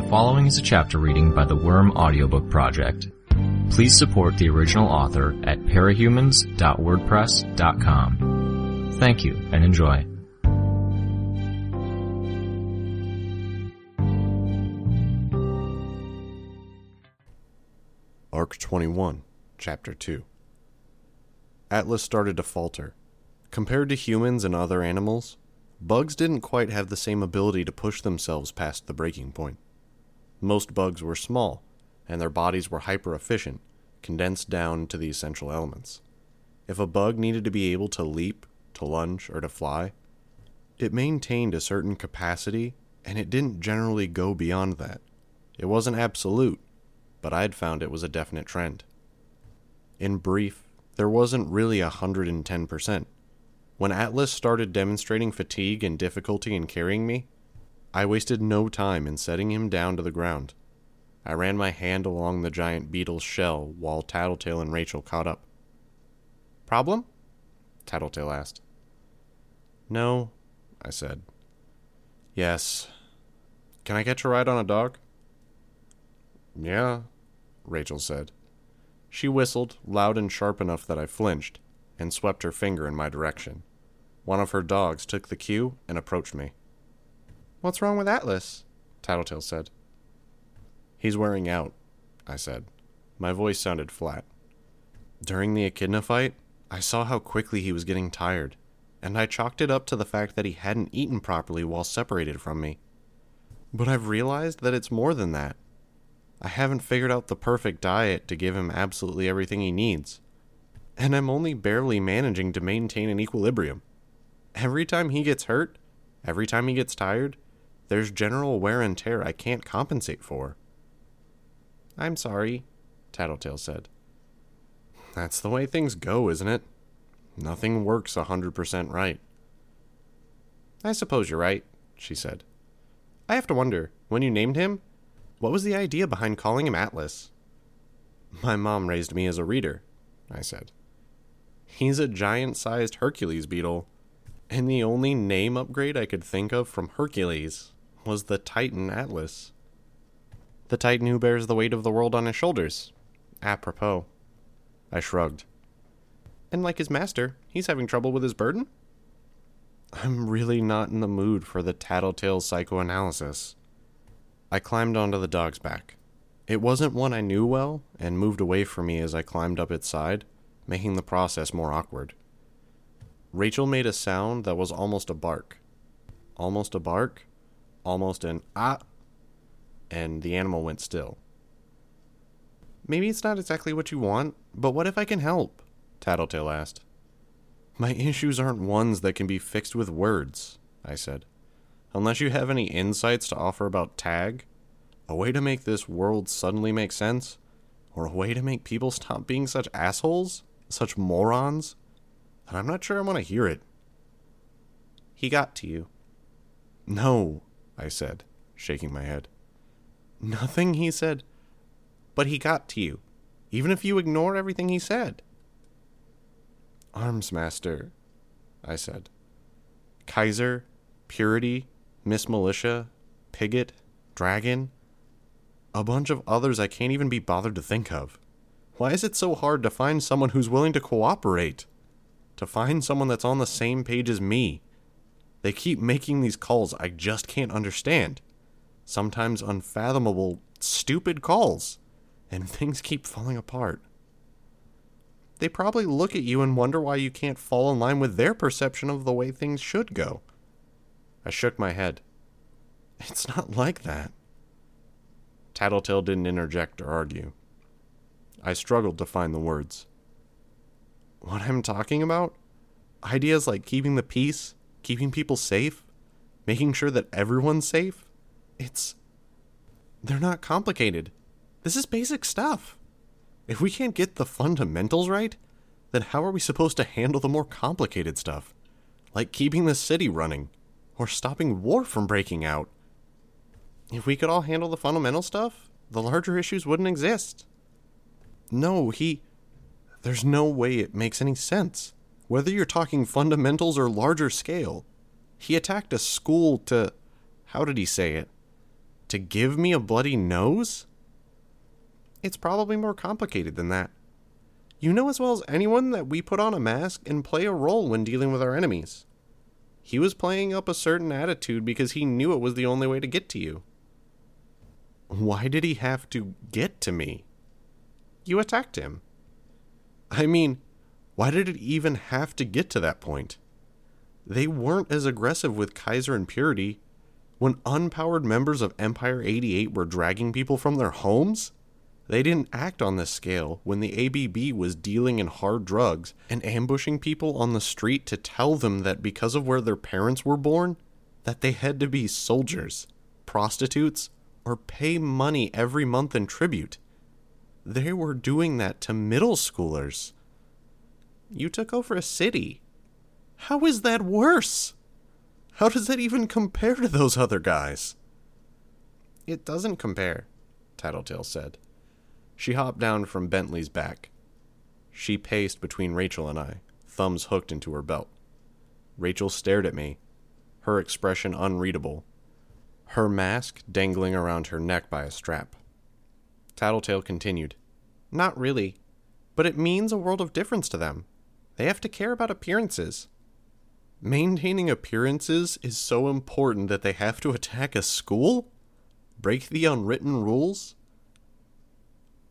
The following is a chapter reading by the Worm Audiobook Project. Please support the original author at parahumans.wordpress.com. Thank you and enjoy. Arc 21, Chapter 2 Atlas started to falter. Compared to humans and other animals, bugs didn't quite have the same ability to push themselves past the breaking point. Most bugs were small, and their bodies were hyper efficient, condensed down to the essential elements. If a bug needed to be able to leap, to lunge, or to fly, it maintained a certain capacity, and it didn't generally go beyond that. It wasn't absolute, but I'd found it was a definite trend. In brief, there wasn't really a 110%. When Atlas started demonstrating fatigue and difficulty in carrying me, I wasted no time in setting him down to the ground. I ran my hand along the giant beetle's shell while Tattletale and Rachel caught up. Problem? Tattletale asked. No, I said. Yes. Can I get a ride on a dog? Yeah, Rachel said. She whistled, loud and sharp enough that I flinched, and swept her finger in my direction. One of her dogs took the cue and approached me. What's wrong with Atlas? Tattletale said. He's wearing out, I said. My voice sounded flat. During the echidna fight, I saw how quickly he was getting tired, and I chalked it up to the fact that he hadn't eaten properly while separated from me. But I've realized that it's more than that. I haven't figured out the perfect diet to give him absolutely everything he needs. And I'm only barely managing to maintain an equilibrium. Every time he gets hurt, every time he gets tired, there's general wear and tear I can't compensate for. I'm sorry, Tattletale said. That's the way things go, isn't it? Nothing works a 100% right. I suppose you're right, she said. I have to wonder, when you named him, what was the idea behind calling him Atlas? My mom raised me as a reader, I said. He's a giant sized Hercules beetle, and the only name upgrade I could think of from Hercules was the Titan Atlas. The Titan who bears the weight of the world on his shoulders. Apropos. I shrugged. And like his master, he's having trouble with his burden? I'm really not in the mood for the tattletale psychoanalysis. I climbed onto the dog's back. It wasn't one I knew well, and moved away from me as I climbed up its side, making the process more awkward. Rachel made a sound that was almost a bark. Almost a bark, almost an ah, and the animal went still. Maybe it's not exactly what you want, but what if I can help? Tattletale asked. My issues aren't ones that can be fixed with words, I said. Unless you have any insights to offer about Tagg, a way to make this world suddenly make sense, or a way to make people stop being such assholes, such morons, I'm not sure I want to hear it. He got to you. No, I said, shaking my head. Nothing, he said. But he got to you, even if you ignore everything he said. Armsmaster, I said. Kaiser, Purity, Miss Militia, Piggot, Dragon, a bunch of others I can't even be bothered to think of. Why is it so hard to find someone who's willing to cooperate? To find someone that's on the same page as me? They keep making these calls I just can't understand. Sometimes unfathomable, stupid calls. And things keep falling apart. They probably look at you and wonder why you can't fall in line with their perception of the way things should go. I shook my head. It's not like that. Tattletale didn't interject or argue. I struggled to find the words. What I'm talking about? Ideas like keeping the peace, keeping people safe, making sure that everyone's safe? It's. They're not complicated. This is basic stuff. If we can't get the fundamentals right, then how are we supposed to handle the more complicated stuff? Like keeping the city running, or stopping war from breaking out. If we could all handle the fundamental stuff, the larger issues wouldn't exist. No, he. There's no way it makes any sense. Whether you're talking fundamentals or larger scale, he attacked a school to. How did he say it? To give me a bloody nose? It's probably more complicated than that. You know as well as anyone that we put on a mask and play a role when dealing with our enemies. He was playing up a certain attitude because he knew it was the only way to get to you. Why did he have to get to me? You attacked him. I mean, why did it even have to get to that point? They weren't as aggressive with Kaiser and Purity when unpowered members of Empire 88 were dragging people from their homes. They didn't act on this scale when the ABB was dealing in hard drugs and ambushing people on the street to tell them that because of where their parents were born, that they had to be soldiers, prostitutes, or pay money every month in tribute. They were doing that to middle schoolers. You took over a city. How is that worse? How does that even compare to those other guys? It doesn't compare, Tattletale said. She hopped down from Bentley's back. She paced between Rachel and I, thumbs hooked into her belt. Rachel stared at me, her expression unreadable, her mask dangling around her neck by a strap. Tattletale continued, Not really, but it means a world of difference to them. They have to care about appearances. Maintaining appearances is so important that they have to attack a school? Break the unwritten rules?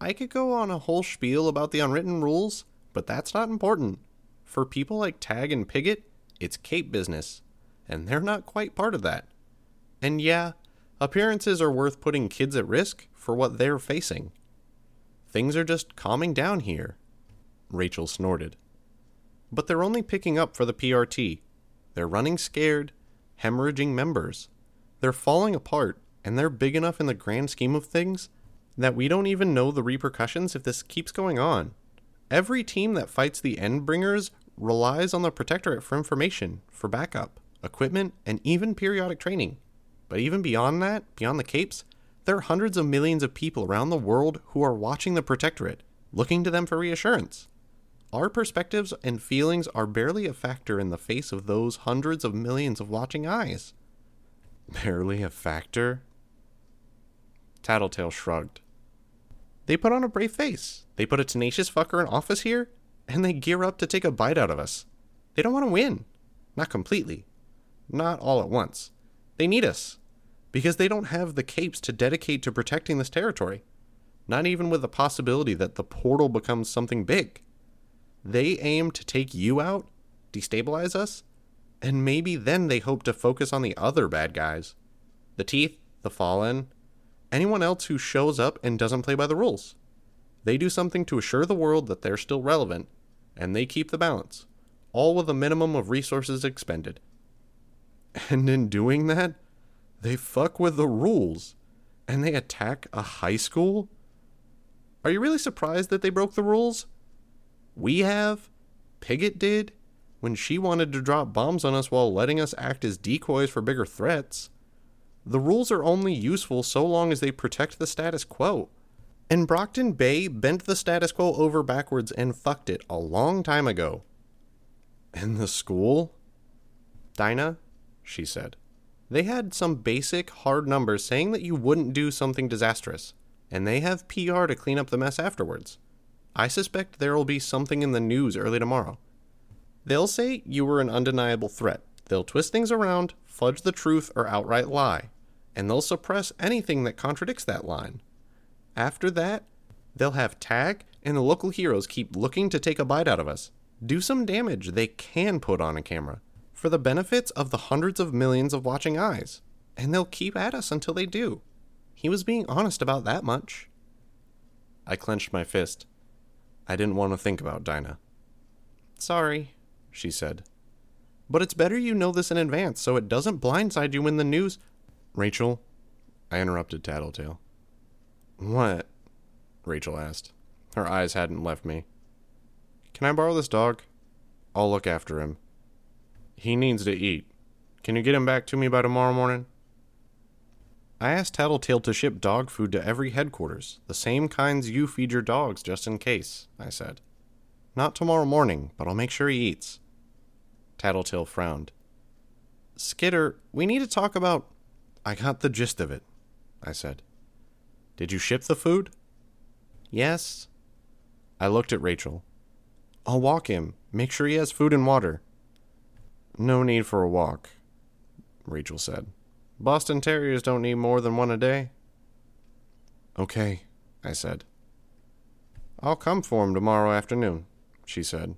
I could go on a whole spiel about the unwritten rules, but that's not important. For people like Tagg and Piggot, it's Cape business, and they're not quite part of that. And yeah, appearances are worth putting kids at risk for what they're facing. Things are just calming down here. Rachel snorted. But they're only picking up for the PRT. They're running scared, hemorrhaging members. They're falling apart, and they're big enough in the grand scheme of things that we don't even know the repercussions if this keeps going on. Every team that fights the Endbringers relies on the Protectorate for information, for backup, equipment, and even periodic training. But even beyond that, beyond the Capes, there are hundreds of millions of people around the world who are watching the Protectorate, looking to them for reassurance. Our perspectives and feelings are barely a factor in the face of those hundreds of millions of watching eyes. Barely a factor? Tattletale shrugged. They put on a brave face. They put a tenacious fucker in office here, and they gear up to take a bite out of us. They don't want to win. Not completely. Not all at once. They need us. Because they don't have the capes to dedicate to protecting this territory. Not even with the possibility that the portal becomes something big. They aim to take you out, destabilize us, and maybe then they hope to focus on the other bad guys the Teeth, the Fallen, anyone else who shows up and doesn't play by the rules. They do something to assure the world that they're still relevant, and they keep the balance, all with a minimum of resources expended. And in doing that, they fuck with the rules, and they attack a high school? Are you really surprised that they broke the rules? We have. Piggot did. When she wanted to drop bombs on us while letting us act as decoys for bigger threats. The rules are only useful so long as they protect the status quo. And Brockton Bay bent the status quo over backwards and fucked it a long time ago. And the school? Dinah, she said. They had some basic, hard numbers saying that you wouldn't do something disastrous, and they have PR to clean up the mess afterwards. I suspect there will be something in the news early tomorrow. They'll say you were an undeniable threat. They'll twist things around, fudge the truth, or outright lie. And they'll suppress anything that contradicts that line. After that, they'll have Tagg and the local heroes keep looking to take a bite out of us. Do some damage they can put on a camera for the benefits of the hundreds of millions of watching eyes. And they'll keep at us until they do. He was being honest about that much. I clenched my fist. I didn't want to think about Dinah. Sorry, she said. But it's better you know this in advance so it doesn't blindside you when the news. Rachel, I interrupted Tattletale. What? Rachel asked. Her eyes hadn't left me. Can I borrow this dog? I'll look after him. He needs to eat. Can you get him back to me by tomorrow morning? I asked Tattletale to ship dog food to every headquarters, the same kinds you feed your dogs just in case, I said. Not tomorrow morning, but I'll make sure he eats. Tattletale frowned. Skitter, we need to talk about. I got the gist of it. I said. Did you ship the food? Yes. I looked at Rachel. I'll walk him. Make sure he has food and water. No need for a walk, Rachel said. Boston Terriers don't need more than one a day. Okay, I said. I'll come for him tomorrow afternoon, she said.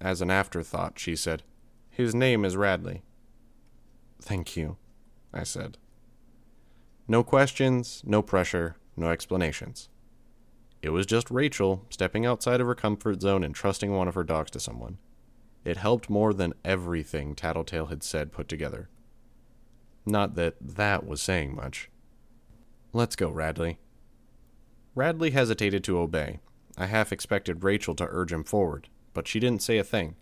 As an afterthought, she said, His name is Radley. Thank you, I said. No questions, no pressure, no explanations. It was just Rachel stepping outside of her comfort zone and trusting one of her dogs to someone. It helped more than everything Tattletale had said put together. Not that that was saying much. Let's go, Radley. Radley hesitated to obey. I half expected Rachel to urge him forward, but she didn't say a thing,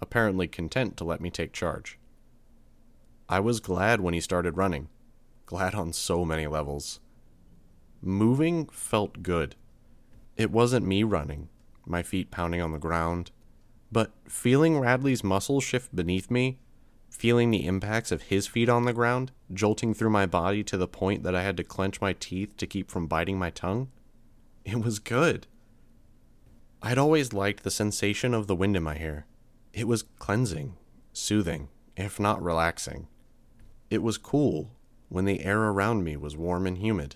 apparently content to let me take charge. I was glad when he started running, glad on so many levels. Moving felt good. It wasn't me running, my feet pounding on the ground, but feeling Radley's muscles shift beneath me, feeling the impacts of his feet on the ground, jolting through my body to the point that I had to clench my teeth to keep from biting my tongue, it was good. I'd always liked the sensation of the wind in my hair. It was cleansing, soothing, if not relaxing. It was cool when the air around me was warm and humid.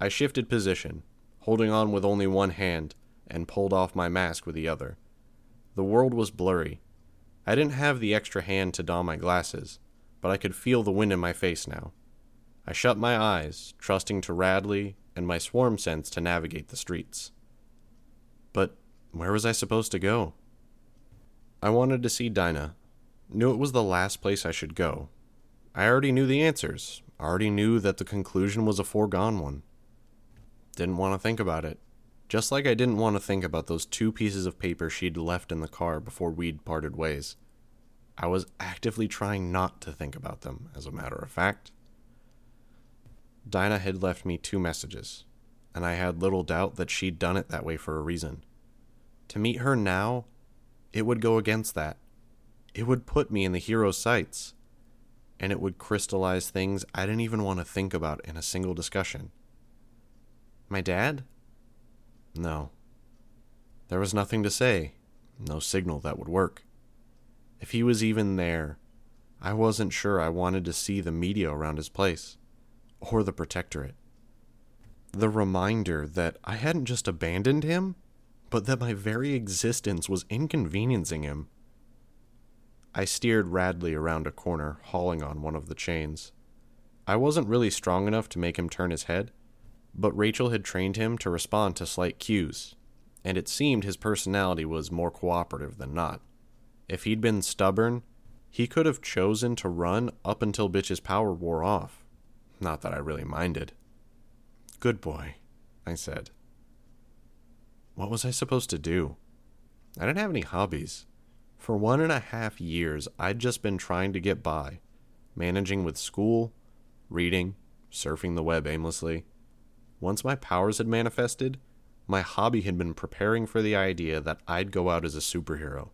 I shifted position, holding on with only one hand, and pulled off my mask with the other. The world was blurry. I didn't have the extra hand to don my glasses, but I could feel the wind in my face now. I shut my eyes, trusting to Radley and my swarm sense to navigate the streets. But where was I supposed to go? I wanted to see Dinah. Knew it was the last place I should go. I already knew the answers, already knew that the conclusion was a foregone one. Didn't want to think about it. Just like I didn't want to think about those two pieces of paper she'd left in the car before we'd parted ways. I was actively trying not to think about them, as a matter of fact. Dinah had left me two messages and I had little doubt that she'd done it that way for a reason. To meet her now, it would go against that. It would put me in the hero's sights, and it would crystallize things I didn't even want to think about in a single discussion. My dad? No. There was nothing to say, no signal that would work. If he was even there, I wasn't sure I wanted to see the media around his place, or the protectorate the reminder that I hadn't just abandoned him, but that my very existence was inconveniencing him. I steered Radley around a corner, hauling on one of the chains. I wasn't really strong enough to make him turn his head, but Rachel had trained him to respond to slight cues, and it seemed his personality was more cooperative than not. If he'd been stubborn, he could have chosen to run up until Bitch's power wore off. Not that I really minded. Good boy, I said. What was I supposed to do? I didn't have any hobbies. For one and a half years, I'd just been trying to get by, managing with school, reading, surfing the web aimlessly. Once my powers had manifested, my hobby had been preparing for the idea that I'd go out as a superhero.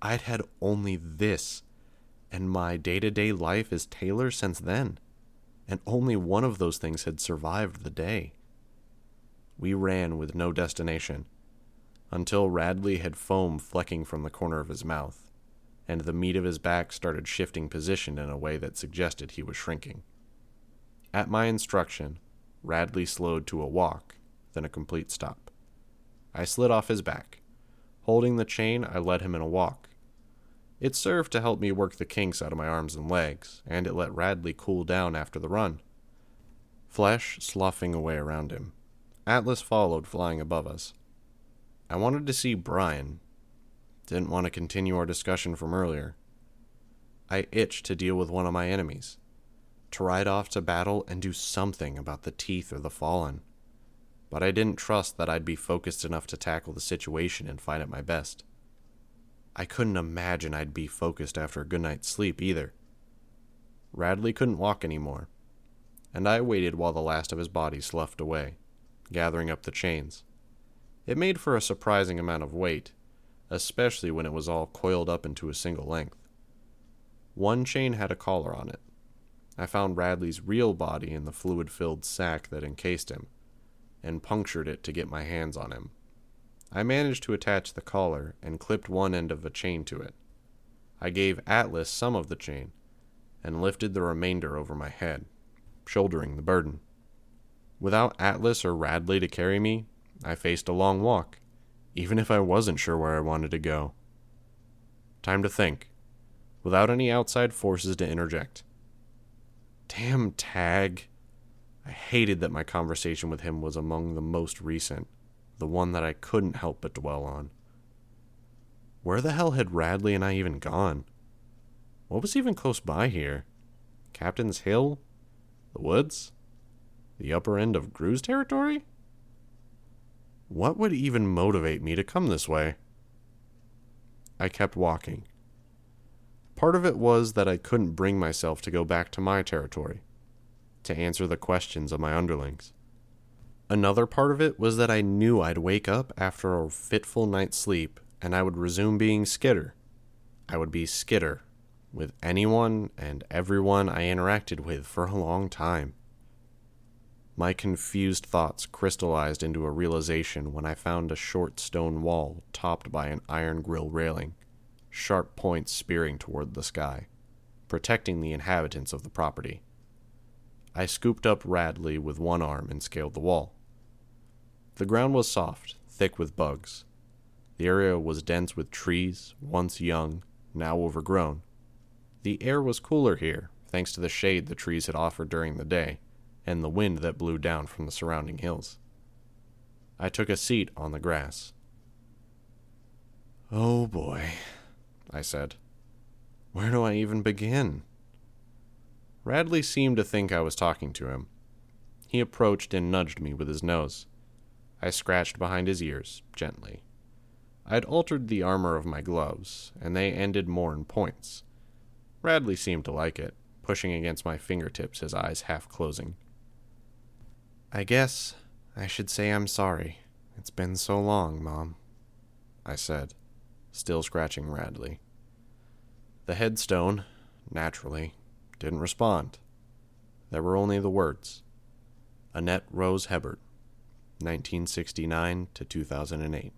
I'd had only this, and my day to day life is Taylor since then and only one of those things had survived the day. We ran with no destination, until Radley had foam flecking from the corner of his mouth, and the meat of his back started shifting position in a way that suggested he was shrinking. At my instruction, Radley slowed to a walk, then a complete stop. I slid off his back. Holding the chain, I led him in a walk, it served to help me work the kinks out of my arms and legs, and it let Radley cool down after the run. Flesh sloughing away around him. Atlas followed, flying above us. I wanted to see Brian. Didn't want to continue our discussion from earlier. I itched to deal with one of my enemies, to ride off to battle and do something about the teeth or the fallen. But I didn't trust that I'd be focused enough to tackle the situation and fight at my best. I couldn't imagine I'd be focused after a good night's sleep either. Radley couldn't walk anymore, and I waited while the last of his body sloughed away, gathering up the chains. It made for a surprising amount of weight, especially when it was all coiled up into a single length. One chain had a collar on it. I found Radley's real body in the fluid filled sack that encased him, and punctured it to get my hands on him. I managed to attach the collar and clipped one end of a chain to it. I gave Atlas some of the chain and lifted the remainder over my head, shouldering the burden. Without Atlas or Radley to carry me, I faced a long walk, even if I wasn't sure where I wanted to go. Time to think, without any outside forces to interject. Damn Tagg. I hated that my conversation with him was among the most recent, the one that I couldn't help but dwell on. Where the hell had Radley and I even gone? What was even close by here? Captain's Hill? The woods? The upper end of Grue's territory? What would even motivate me to come this way? I kept walking. Part of it was that I couldn't bring myself to go back to my territory, to answer the questions of my underlings. Another part of it was that I knew I'd wake up after a fitful night's sleep and I would resume being Skitter. I would be Skitter with anyone and everyone I interacted with for a long time. My confused thoughts crystallized into a realization when I found a short stone wall topped by an iron grill railing sharp points spearing toward the sky, protecting the inhabitants of the property. I scooped up Radley with one arm and scaled the wall. The ground was soft, thick with bugs. The area was dense with trees, once young, now overgrown. The air was cooler here, thanks to the shade the trees had offered during the day, and the wind that blew down from the surrounding hills. I took a seat on the grass. Oh boy, I said. Where do I even begin? Radley seemed to think I was talking to him. He approached and nudged me with his nose. I scratched behind his ears, gently. I'd altered the armor of my gloves, and they ended more in points. Radley seemed to like it, pushing against my fingertips, his eyes half closing. I guess I should say I'm sorry. It's been so long, Mom, I said still scratching Radley. The headstone, naturally, didn't respond. There were only the words Annette Rose Hebert, 1969 to 2008.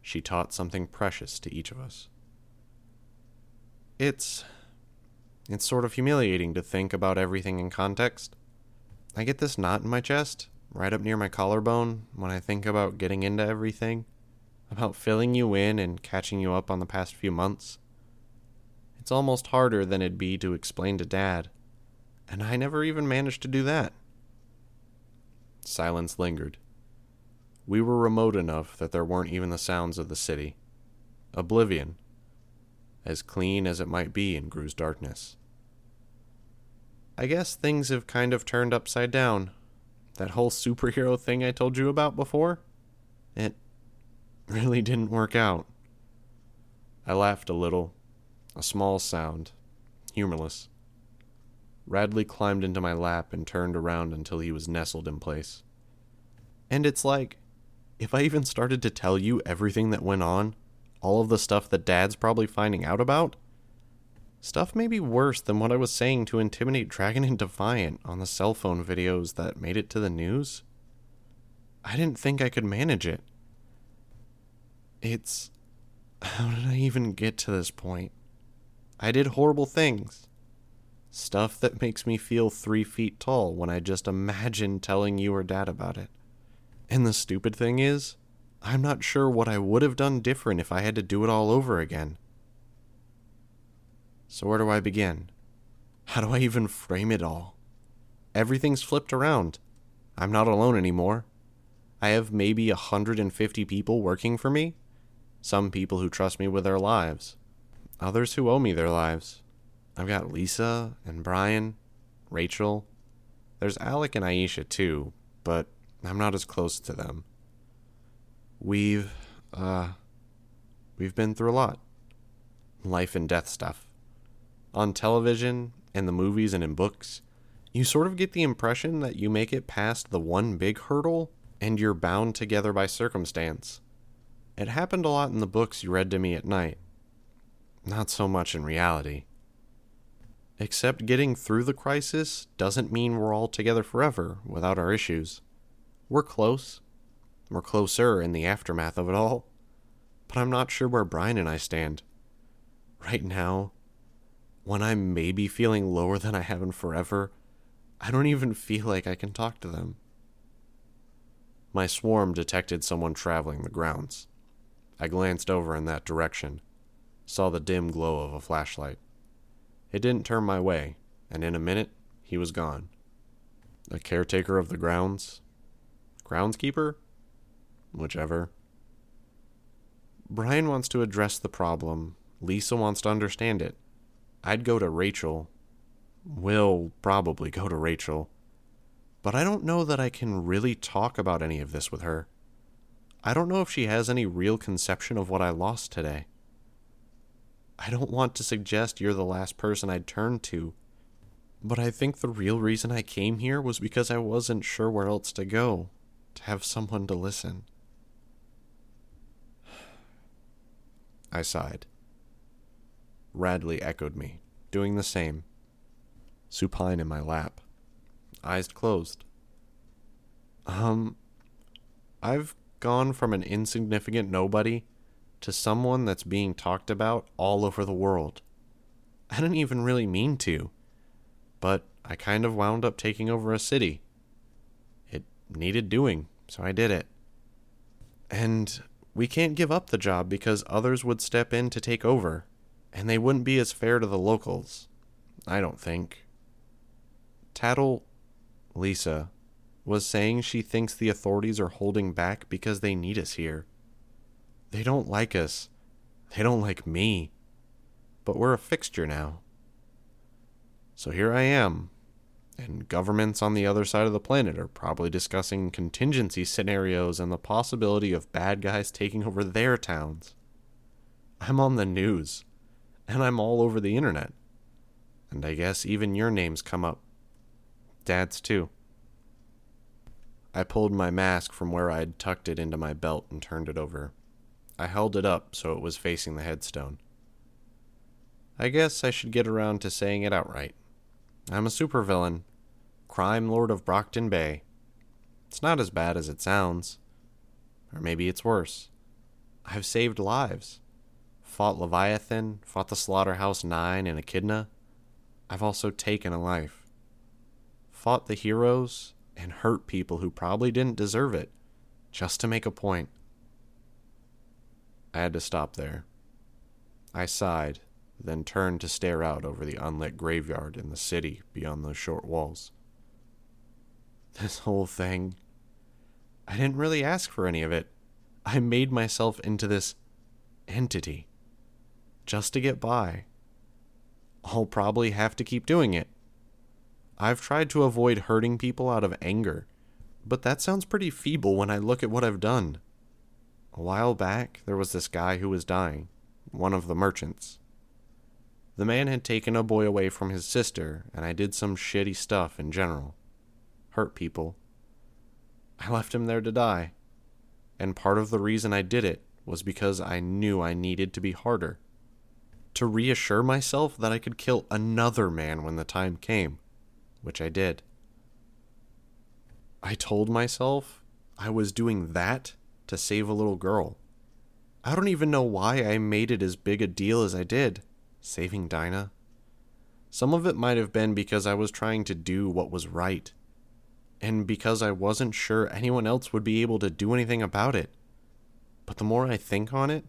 She taught something precious to each of us. It's. It's sort of humiliating to think about everything in context. I get this knot in my chest, right up near my collarbone, when I think about getting into everything about filling you in and catching you up on the past few months. It's almost harder than it'd be to explain to Dad, and I never even managed to do that. Silence lingered. We were remote enough that there weren't even the sounds of the city. Oblivion, as clean as it might be in Grue's darkness. I guess things have kind of turned upside down. That whole superhero thing I told you about before? It really didn't work out. I laughed a little, a small sound, humorless. Radley climbed into my lap and turned around until he was nestled in place. And it's like, if I even started to tell you everything that went on, all of the stuff that Dad's probably finding out about, stuff may be worse than what I was saying to intimidate Dragon and Defiant on the cell phone videos that made it to the news. I didn't think I could manage it. It's. How did I even get to this point? I did horrible things. Stuff that makes me feel three feet tall when I just imagine telling you or dad about it. And the stupid thing is, I'm not sure what I would have done different if I had to do it all over again. So, where do I begin? How do I even frame it all? Everything's flipped around. I'm not alone anymore. I have maybe 150 people working for me, some people who trust me with their lives, others who owe me their lives. I've got Lisa and Brian, Rachel. There's Alec and Aisha too, but I'm not as close to them. We've, uh, we've been through a lot. Life and death stuff. On television, in the movies, and in books, you sort of get the impression that you make it past the one big hurdle and you're bound together by circumstance. It happened a lot in the books you read to me at night. Not so much in reality. Except getting through the crisis doesn't mean we're all together forever without our issues. We're close. We're closer in the aftermath of it all. But I'm not sure where Brian and I stand. Right now, when I'm maybe feeling lower than I have in forever, I don't even feel like I can talk to them. My swarm detected someone traveling the grounds. I glanced over in that direction, saw the dim glow of a flashlight. It didn't turn my way, and in a minute, he was gone. The caretaker of the grounds? Groundskeeper? Whichever. Brian wants to address the problem. Lisa wants to understand it. I'd go to Rachel. Will probably go to Rachel. But I don't know that I can really talk about any of this with her. I don't know if she has any real conception of what I lost today. I don't want to suggest you're the last person I'd turn to, but I think the real reason I came here was because I wasn't sure where else to go, to have someone to listen. I sighed. Radley echoed me, doing the same, supine in my lap, eyes closed. Um, I've gone from an insignificant nobody to someone that's being talked about all over the world. I didn't even really mean to, but I kind of wound up taking over a city. It needed doing, so I did it. And we can't give up the job because others would step in to take over, and they wouldn't be as fair to the locals. I don't think. Tattle, Lisa, was saying she thinks the authorities are holding back because they need us here. They don't like us. They don't like me. But we're a fixture now. So here I am, and governments on the other side of the planet are probably discussing contingency scenarios and the possibility of bad guys taking over their towns. I'm on the news, and I'm all over the internet. And I guess even your names come up. Dad's too. I pulled my mask from where I'd tucked it into my belt and turned it over. I held it up so it was facing the headstone. I guess I should get around to saying it outright. I'm a supervillain, crime lord of Brockton Bay. It's not as bad as it sounds. Or maybe it's worse. I've saved lives. Fought Leviathan, fought the Slaughterhouse Nine and Echidna. I've also taken a life. Fought the heroes and hurt people who probably didn't deserve it, just to make a point. I had to stop there. I sighed then turned to stare out over the unlit graveyard in the city beyond those short walls. This whole thing. I didn't really ask for any of it. I made myself into this entity. Just to get by. I'll probably have to keep doing it. I've tried to avoid hurting people out of anger, but that sounds pretty feeble when I look at what I've done. A while back, there was this guy who was dying, one of the merchants. The man had taken a boy away from his sister, and I did some shitty stuff in general. Hurt people. I left him there to die. And part of the reason I did it was because I knew I needed to be harder. To reassure myself that I could kill another man when the time came, which I did. I told myself I was doing that to save a little girl. I don't even know why I made it as big a deal as I did saving Dinah. Some of it might have been because I was trying to do what was right, and because I wasn't sure anyone else would be able to do anything about it. But the more I think on it,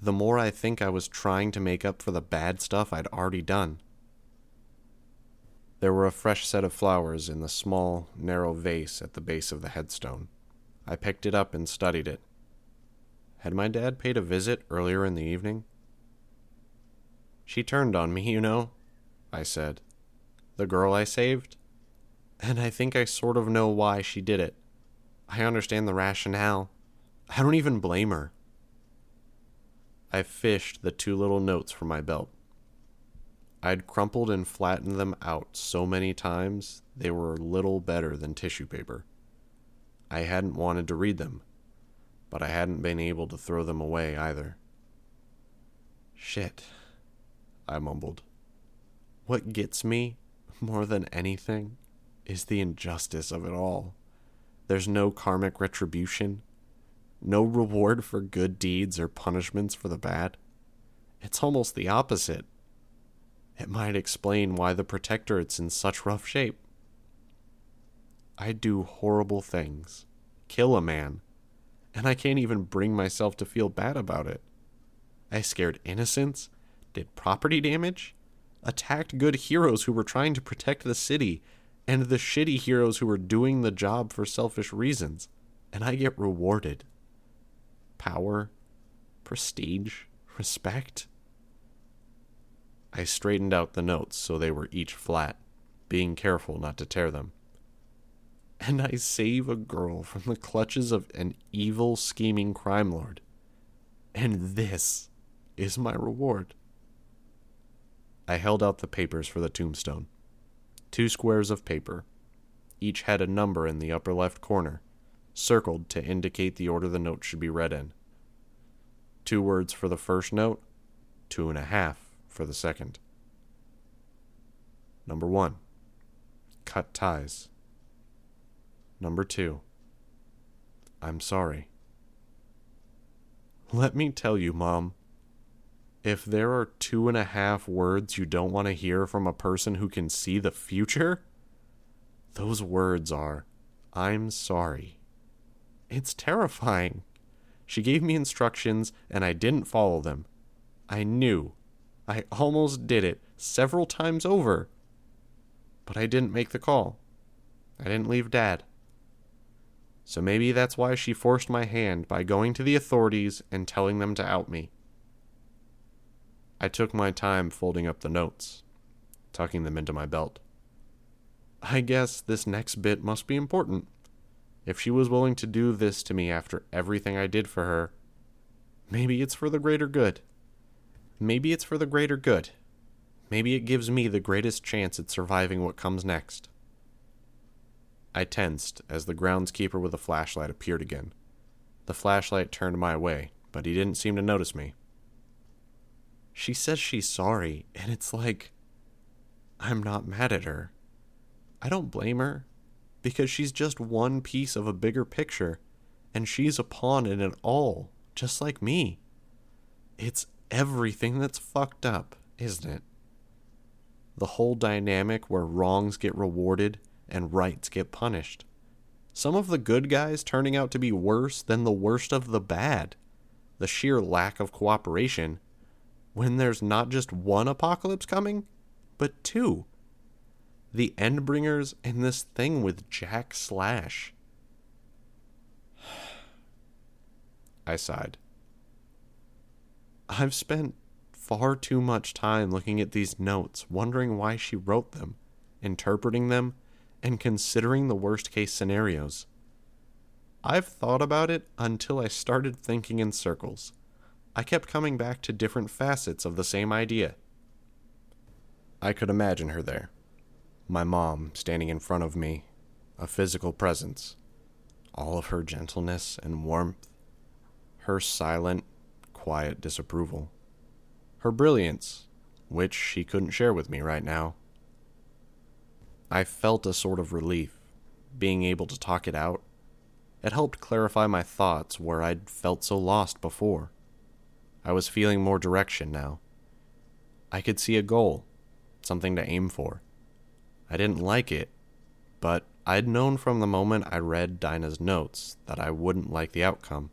the more I think I was trying to make up for the bad stuff I'd already done. There were a fresh set of flowers in the small, narrow vase at the base of the headstone. I picked it up and studied it. Had my dad paid a visit earlier in the evening? She turned on me, you know, I said. The girl I saved? And I think I sort of know why she did it. I understand the rationale. I don't even blame her. I fished the two little notes from my belt. I'd crumpled and flattened them out so many times they were little better than tissue paper. I hadn't wanted to read them, but I hadn't been able to throw them away either. Shit. I mumbled. What gets me more than anything is the injustice of it all. There's no karmic retribution, no reward for good deeds or punishments for the bad. It's almost the opposite. It might explain why the Protectorate's in such rough shape. I do horrible things, kill a man, and I can't even bring myself to feel bad about it. I scared innocents, did property damage, attacked good heroes who were trying to protect the city, and the shitty heroes who were doing the job for selfish reasons, and I get rewarded. Power, prestige, respect. I straightened out the notes so they were each flat, being careful not to tear them. And I save a girl from the clutches of an evil, scheming crime lord. And this is my reward. I held out the papers for the tombstone. Two squares of paper. Each had a number in the upper left corner, circled to indicate the order the note should be read in. Two words for the first note, two and a half for the second. Number one, cut ties. Number two, I'm sorry. Let me tell you, Mom, if there are two and a half words you don't want to hear from a person who can see the future, those words are, I'm sorry. It's terrifying. She gave me instructions and I didn't follow them. I knew I almost did it several times over. But I didn't make the call. I didn't leave Dad. So maybe that's why she forced my hand by going to the authorities and telling them to out me. I took my time folding up the notes, tucking them into my belt. I guess this next bit must be important. If she was willing to do this to me after everything I did for her, maybe it's for the greater good. Maybe it's for the greater good. Maybe it gives me the greatest chance at surviving what comes next. I tensed as the groundskeeper with a flashlight appeared again. The flashlight turned my way, but he didn't seem to notice me. She says she's sorry, and it's like, I'm not mad at her. I don't blame her, because she's just one piece of a bigger picture, and she's a pawn in it all, just like me. It's everything that's fucked up, isn't it? The whole dynamic where wrongs get rewarded and rights get punished. Some of the good guys turning out to be worse than the worst of the bad. The sheer lack of cooperation when there's not just one apocalypse coming, but two. The Endbringers and this thing with Jack Slash. I sighed. I've spent far too much time looking at these notes, wondering why she wrote them, interpreting them, and considering the worst case scenarios. I've thought about it until I started thinking in circles. I kept coming back to different facets of the same idea. I could imagine her there. My mom standing in front of me, a physical presence. All of her gentleness and warmth. Her silent, quiet disapproval. Her brilliance, which she couldn't share with me right now. I felt a sort of relief, being able to talk it out. It helped clarify my thoughts where I'd felt so lost before. I was feeling more direction now. I could see a goal, something to aim for. I didn't like it, but I'd known from the moment I read Dinah's notes that I wouldn't like the outcome.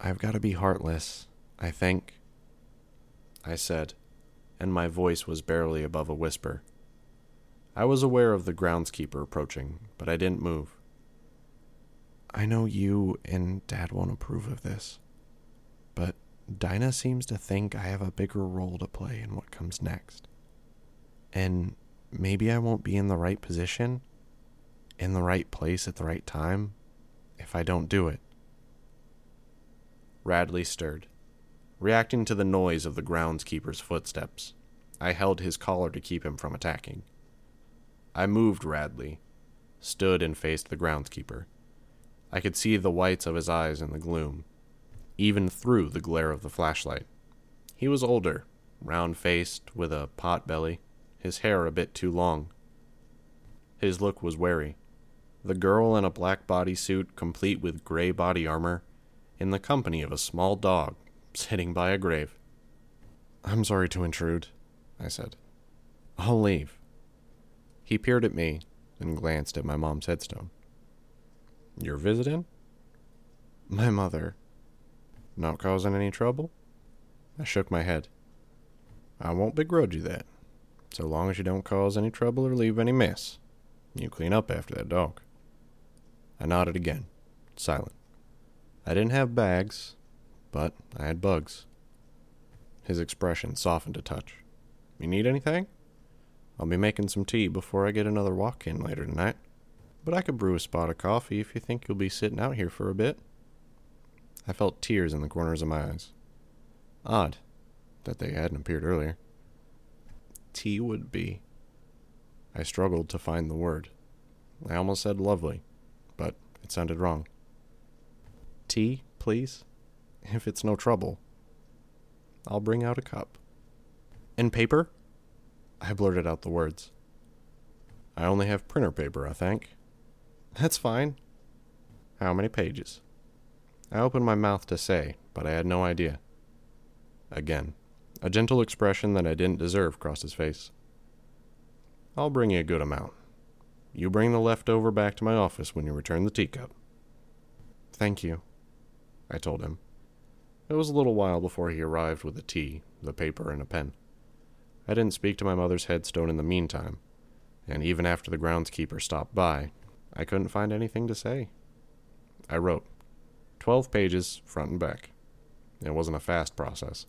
I've got to be heartless, I think, I said, and my voice was barely above a whisper. I was aware of the groundskeeper approaching, but I didn't move. I know you and Dad won't approve of this, but Dinah seems to think I have a bigger role to play in what comes next. And maybe I won't be in the right position, in the right place at the right time, if I don't do it. Radley stirred. Reacting to the noise of the groundskeeper's footsteps, I held his collar to keep him from attacking. I moved Radley, stood and faced the groundskeeper. I could see the whites of his eyes in the gloom, even through the glare of the flashlight. He was older, round faced, with a pot belly, his hair a bit too long. His look was wary. The girl in a black bodysuit, complete with gray body armor, in the company of a small dog sitting by a grave. I'm sorry to intrude, I said. I'll leave. He peered at me and glanced at my mom's headstone. You're visiting? My mother. Not causing any trouble? I shook my head. I won't begrudge you that, so long as you don't cause any trouble or leave any mess. You clean up after that dog. I nodded again, silent. I didn't have bags, but I had bugs. His expression softened a touch. You need anything? I'll be making some tea before I get another walk in later tonight. But I could brew a spot of coffee if you think you'll be sitting out here for a bit. I felt tears in the corners of my eyes. Odd that they hadn't appeared earlier. Tea would be. I struggled to find the word. I almost said lovely, but it sounded wrong. Tea, please? If it's no trouble. I'll bring out a cup. And paper? I blurted out the words. I only have printer paper, I think. That's fine. How many pages? I opened my mouth to say, but I had no idea. Again, a gentle expression that I didn't deserve crossed his face. I'll bring you a good amount. You bring the leftover back to my office when you return the teacup. Thank you, I told him. It was a little while before he arrived with the tea, the paper, and a pen. I didn't speak to my mother's headstone in the meantime, and even after the groundskeeper stopped by, I couldn't find anything to say. I wrote. Twelve pages, front and back. It wasn't a fast process.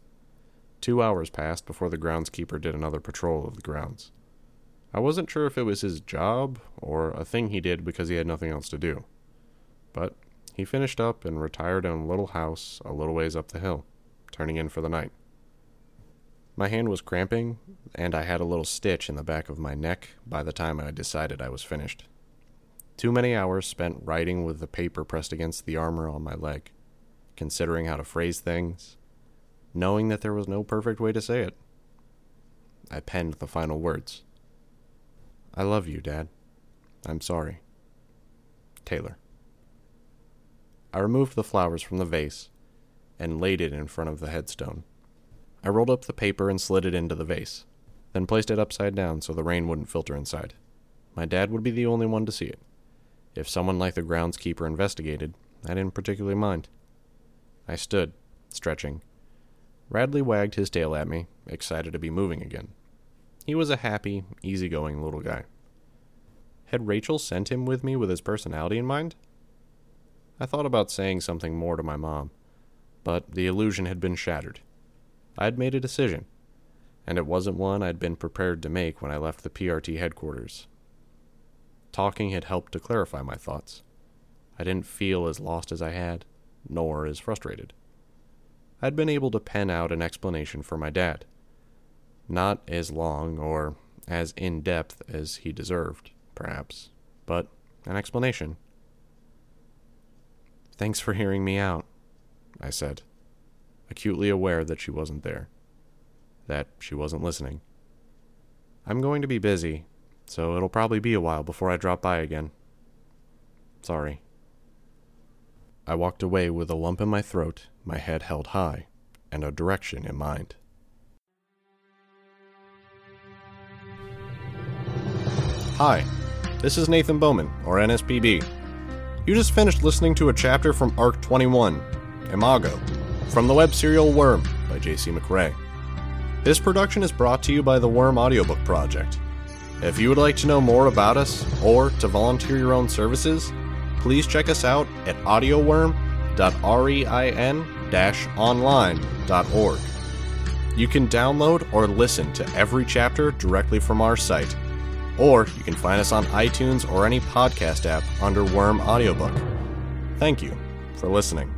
Two hours passed before the groundskeeper did another patrol of the grounds. I wasn't sure if it was his job or a thing he did because he had nothing else to do. But he finished up and retired in a little house a little ways up the hill, turning in for the night. My hand was cramping, and I had a little stitch in the back of my neck by the time I decided I was finished. Too many hours spent writing with the paper pressed against the armor on my leg, considering how to phrase things, knowing that there was no perfect way to say it. I penned the final words. I love you, Dad. I'm sorry. Taylor. I removed the flowers from the vase and laid it in front of the headstone. I rolled up the paper and slid it into the vase, then placed it upside down so the rain wouldn't filter inside. My dad would be the only one to see it. If someone like the groundskeeper investigated, I didn't particularly mind. I stood, stretching. Radley wagged his tail at me, excited to be moving again. He was a happy, easygoing little guy. Had Rachel sent him with me with his personality in mind? I thought about saying something more to my mom, but the illusion had been shattered. I'd made a decision, and it wasn't one I'd been prepared to make when I left the PRT headquarters. Talking had helped to clarify my thoughts. I didn't feel as lost as I had, nor as frustrated. I'd been able to pen out an explanation for my dad. Not as long or as in depth as he deserved, perhaps, but an explanation. Thanks for hearing me out, I said acutely aware that she wasn't there, that she wasn't listening. I'm going to be busy, so it'll probably be a while before I drop by again. Sorry. I walked away with a lump in my throat, my head held high, and a direction in mind. Hi, this is Nathan Bowman, or NSPB. You just finished listening to a chapter from Arc 21, Imago, from the web serial Worm by J.C. McCrae. This production is brought to you by the Worm Audiobook Project. If you would like to know more about us or to volunteer your own services, please check us out at audioworm.rein-online.org. You can download or listen to every chapter directly from our site, or you can find us on iTunes or any podcast app under Worm Audiobook. Thank you for listening.